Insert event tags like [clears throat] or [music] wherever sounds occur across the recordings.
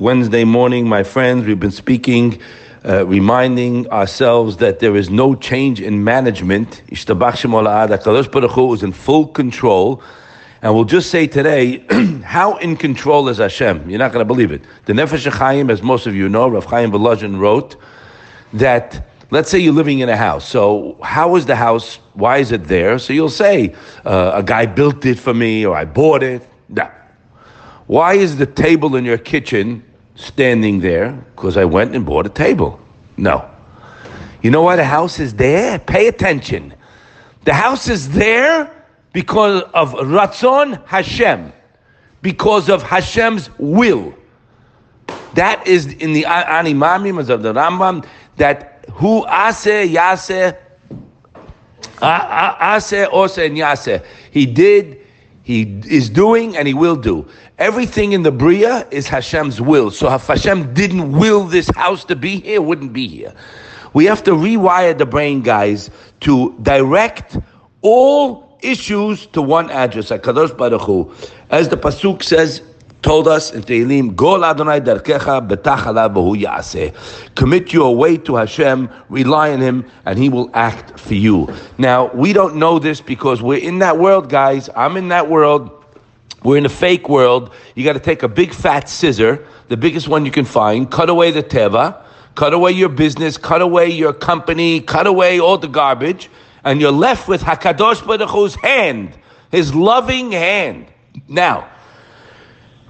Wednesday morning, my friends, we've been speaking, uh, reminding ourselves that there is no change in management. Ishtabach Shem HaKadosh is in full control. And we'll just say today, [clears throat] how in control is Hashem? You're not going to believe it. The Nefesh HaChaim, as most of you know, Rav Chaim Volozhin wrote that let's say you're living in a house. So how is the house? Why is it there? So you'll say, uh, a guy built it for me or I bought it. No. Why is the table in your kitchen standing there? Because I went and bought a table. No. You know why the house is there? Pay attention. The house is there because of Ratzon Hashem, because of Hashem's will. That is in the Animamim of the Rambam that who ase yase ase ose and yase. He did, he is doing, and he will do. Everything in the Bria is Hashem's will. So if Hashem didn't will this house to be here, wouldn't be here. We have to rewire the brain, guys, to direct all issues to one address, Kadosh Baruch Hu. As the pasuk says, told us in Tehillim, Gol Adonai derkecha betach yaseh. Commit your way to Hashem, rely on Him, and He will act for you. Now, we don't know this because we're in that world, guys. I'm in that world. We're in a fake world. You got to take a big fat scissor, the biggest one you can find, cut away the teva, cut away your business, cut away your company, cut away all the garbage, and you're left with Hakadosh Baruch Hu's hand, His loving hand. Now,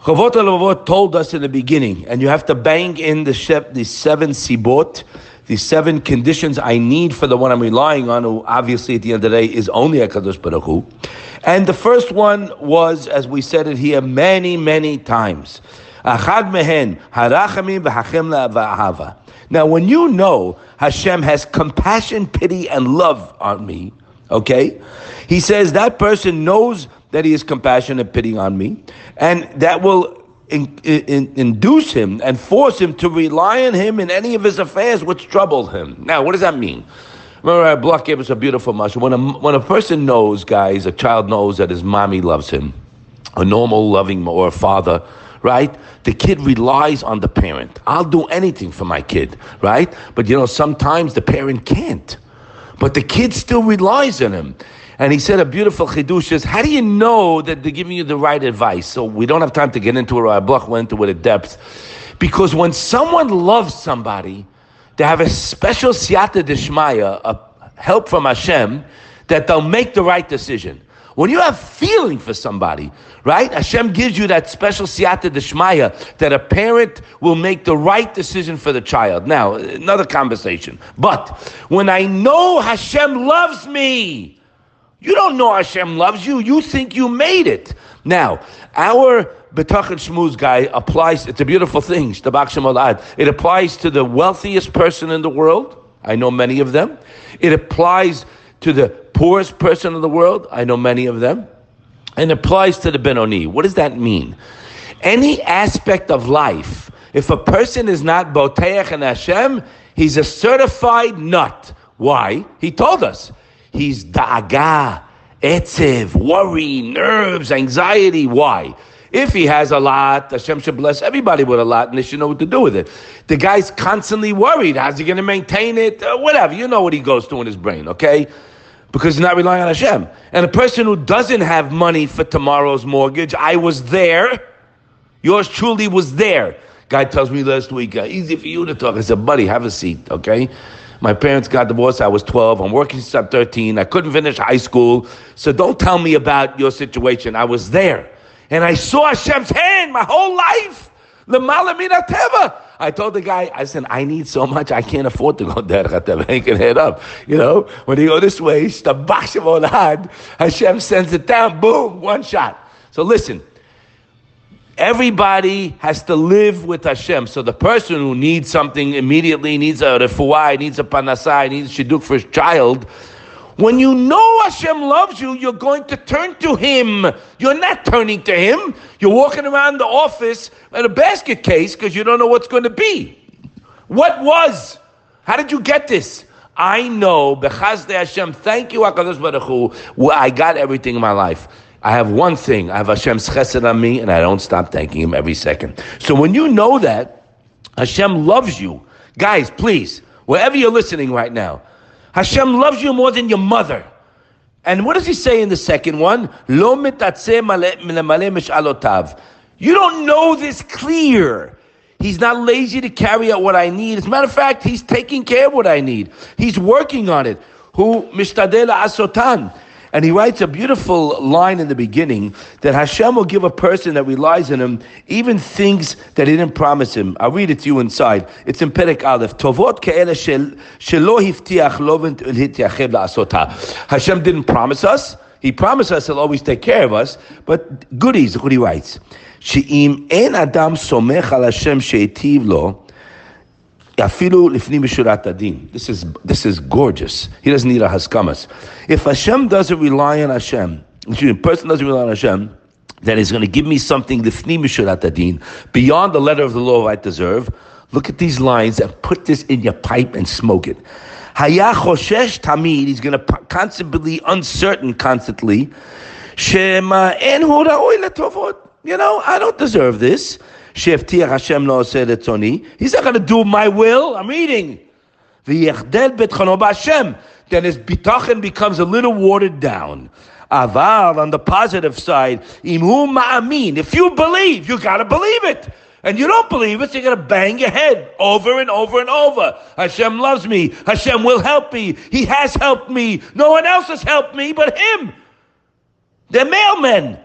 Chovot HaLevavot told us in the beginning, and you have to bang in the, shep, the seven sibot, the seven conditions I need for the one I'm relying on, who obviously at the end of the day is only Hakadosh Baruch Hu. And the first one was, as we said it here many, many times, Achad mehen Now, when you know Hashem has compassion, pity, and love on me, okay, he says that person knows that he is compassionate, pity on me, and that will in, in, induce him and force him to rely on him in any of his affairs which troubled him. Now, what does that mean? Remember, Bloch gave us a beautiful mashal. When a, when a person knows, guys, a child knows that his mommy loves him, a normal loving or a father, right? The kid relies on the parent. I'll do anything for my kid, right? But you know, sometimes the parent can't. But the kid still relies on him. And he said a beautiful chidush is, how do you know that they're giving you the right advice? So we don't have time to get into it, or Bloch went into it at depth. Because when someone loves somebody, they have a special siyata deshmaya, a help from Hashem, that they'll make the right decision. When you have feeling for somebody, right? Hashem gives you that special siyata deshmaya that a parent will make the right decision for the child. Now, another conversation. But when I know Hashem loves me, you don't know Hashem loves you. You think you made it. Now, our Betachet Shmuz guy applies, it's a beautiful thing. It applies to the wealthiest person in the world. I know many of them. It applies to the poorest person in the world. I know many of them. And it applies to the Benoni. What does that mean? Any aspect of life, if a person is not Boteach and Hashem, he's a certified nut. Why? He told us. He's da'aga, etzev, worry, nerves, anxiety. Why? If he has a lot, Hashem should bless everybody with a lot, and they should know what to do with it. The guy's constantly worried. How's he going to maintain it? Uh, whatever. You know what he goes through in his brain, okay? Because he's not relying on Hashem. And a person who doesn't have money for tomorrow's mortgage, I was there. Yours truly was there. Guy tells me last week, uh, easy for you to talk. I said, buddy, have a seat, okay? My parents got divorced. I was 12. I'm working since I'm 13. I couldn't finish high school. So don't tell me about your situation. I was there and I saw Hashem's hand my whole life. The malamina teva. I told the guy, I said, I need so much, I can't afford to go there. I [laughs] can head up. You know, when you go this way, Hashem sends it down, boom, one shot. So listen, everybody has to live with Hashem. So the person who needs something immediately, needs a refuah, needs a panasai, needs shidduch for his child, when you know Hashem loves you, you're going to turn to Him. You're not turning to Him. You're walking around the office in a basket case because you don't know what's going to be. What was? How did you get this? I know, Bechazde Hashem, thank you, HaKadosh Baruch Hu, I got everything in my life. I have one thing. I have Hashem's chesed on me, and I don't stop thanking Him every second. So when you know that Hashem loves you, guys, please, wherever you're listening right now, Hashem loves you more than your mother. And what does He say in the second one? You don't know this clear. He's not lazy to carry out what I need. As a matter of fact, He's taking care of what I need. He's working on it. Who mishtadela asotan. And he writes a beautiful line in the beginning that Hashem will give a person that relies on him even things that he didn't promise him. I'll read it to you inside. It's in Perek Aleph. Tovot. Hashem didn't promise us. He promised us he'll always take care of us. But goodies, look what he writes. She'im en adam somech al Hashem she'etiv lo. This is this is gorgeous. He doesn't need a haskamas. If Hashem doesn't rely on Hashem, if a person doesn't rely on Hashem, then He's going to give me something beyond the letter of the law I deserve. Look at these lines and put this in your pipe and smoke it. Haya choshesh tamid. He's going to constantly uncertain constantly. Shema en You know, I don't deserve this. Hashem lo He's not going to do my will. I'm reading. Hashem. Then his bitachon becomes a little watered down. Aval, on the positive side, imhu ma'amin. If you believe, you got to believe it. And you don't believe it, so you're going to bang your head over and over and over. Hashem loves me. Hashem will help me. He has helped me. No one else has helped me but him. They're mailmen.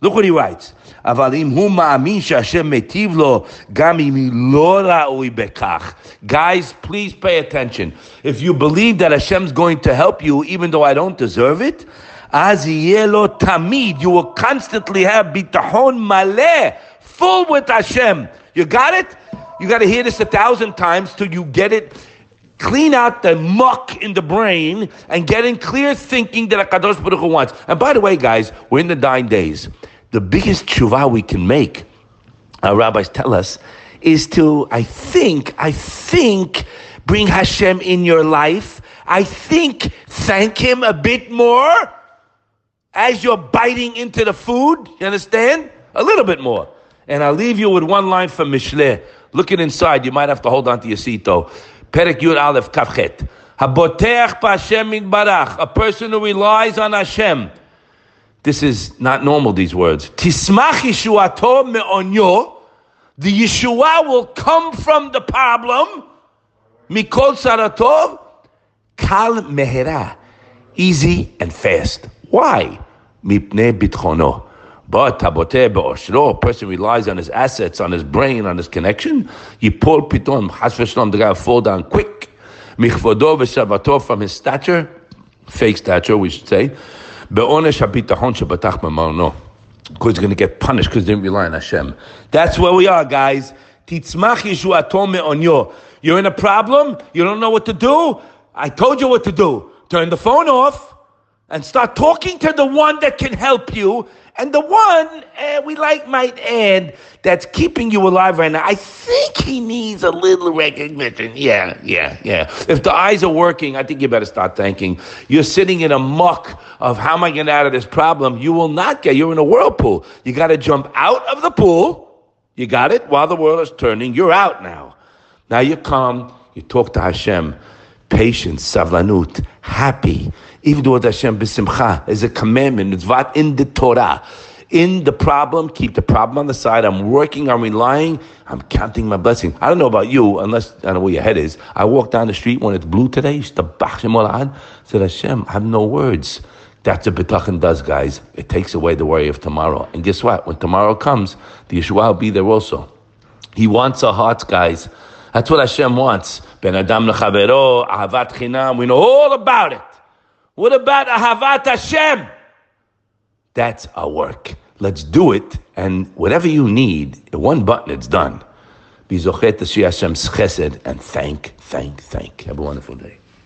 Look what he writes. אבל אם הוא מאמין שהשם מיטיב לו, גם אם לא ראוי בכך. Guys, please pay attention. If you believe that Hashem's going to help you, even though I don't deserve it, אז יהיה לו תמיד, you will constantly have ביטחון מלא, full with Hashem. You got it? You got to hear this a thousand times till you get it clean out the muck in the brain and get in clear thinking that Kadosh Baruch Hu wants. And by the way, guys, we're in the dying days. The biggest tshuva we can make, our rabbis tell us, is to, I think, I think, bring Hashem in your life. I think, thank Him a bit more as you're biting into the food. You understand? A little bit more. And I'll leave you with one line from Mishle. Looking inside, you might have to hold on to your seat though. Perek Yud Aleph Kavchet. Haboteach Hashem Barach. A person who relies on Hashem. This is not normal, these words. Tismach Yeshuato me'onyo. The Yeshua will come from the problem. Mikol tzarotav. Kal Mehera. Easy and fast. Why? Mipne Bitchono. But tabote be'oshro, a person relies on his assets, on his brain, on his connection. Yipol piton, has v'shalom, the guy will fall down quick. Michvodo v'shavato, from his stature, fake stature, we should say. Be'onesh habitachon shebatach b'marono. Because he's going to get punished because he didn't rely on Hashem. That's where we are, guys. Titzmach yeshuato me'onyo. You're in a problem, you don't know what to do. I told you what to do. Turn the phone off and start talking to the one that can help you and the one uh, we like might add that's keeping you alive right now, I think he needs a little recognition. Yeah, yeah, yeah. If the eyes are working, I think you better start thinking. You're sitting in a muck of how am I getting out of this problem? You will not get, you're in a whirlpool. You got to jump out of the pool. You got it? While the world is turning, you're out now. Now you come, you talk to Hashem, patience, savlanut, happy. Even though Hashem b'simcha is a commandment, it's what in the Torah. In the problem, keep the problem on the side. I'm working, I'm relying, I'm counting my blessing. I don't know about you, unless I don't know where your head is. I walk down the street when it's blue today, said Hashem, I have no words. That's what bitachon does, guys. It takes away the worry of tomorrow. And guess what? When tomorrow comes, the Yeshua will be there also. He wants our hearts, guys. That's what Hashem wants. Ben Adam ahavat chinam. We know all about it. What about Ahavat Hashem? That's our work. Let's do it, and whatever you need, one button, it's done. Be zochet to Hashem's chesed, and thank, thank, thank. Have a wonderful day.